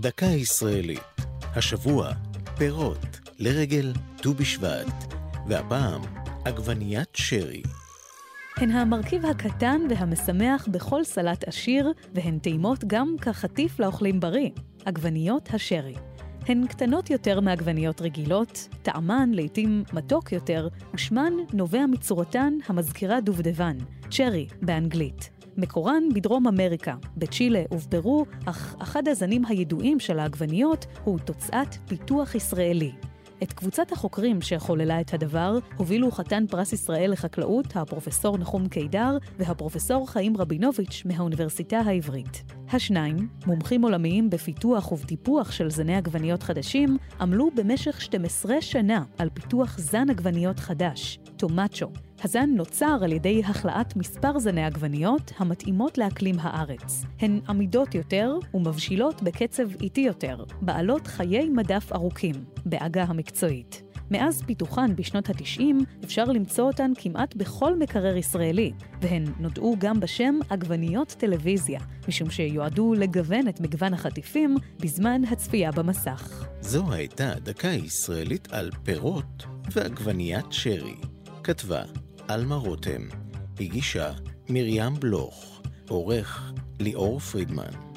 דקה ישראלית. השבוע, פירות לרגל ט"ו בשבט, והפעם, עגבניית שרי. הן המרכיב הקטן והמשמח בכל סלט עשיר, והן טעימות גם כחטיף לאוכלים בריא, עגבניות השרי. הן קטנות יותר מעגבניות רגילות, טעמן לעתים מתוק יותר, ושמן נובע מצורתן המזכירה דובדבן, צ'רי באנגלית. מקורן בדרום אמריקה, בצ'ילה ובפרו, אך אחד הזנים הידועים של העגבניות הוא תוצאת פיתוח ישראלי. את קבוצת החוקרים שחוללה את הדבר הובילו חתן פרס ישראל לחקלאות, הפרופסור נחום קידר והפרופסור חיים רבינוביץ' מהאוניברסיטה העברית. השניים, מומחים עולמיים בפיתוח ובטיפוח של זני עגבניות חדשים, עמלו במשך 12 שנה על פיתוח זן עגבניות חדש, טומאצ'ו. הזן נוצר על ידי החלאת מספר זני עגבניות המתאימות לאקלים הארץ. הן עמידות יותר ומבשילות בקצב איטי יותר, בעלות חיי מדף ארוכים, בעגה המקצועית. מאז פיתוחן בשנות ה-90 אפשר למצוא אותן כמעט בכל מקרר ישראלי, והן נודעו גם בשם עגבניות טלוויזיה, משום שיועדו לגוון את מגוון החטיפים בזמן הצפייה במסך. זו הייתה דקה ישראלית על פירות ועגבניית שרי. כתבה עלמה רותם, הגישה מרים בלוך, עורך ליאור פרידמן.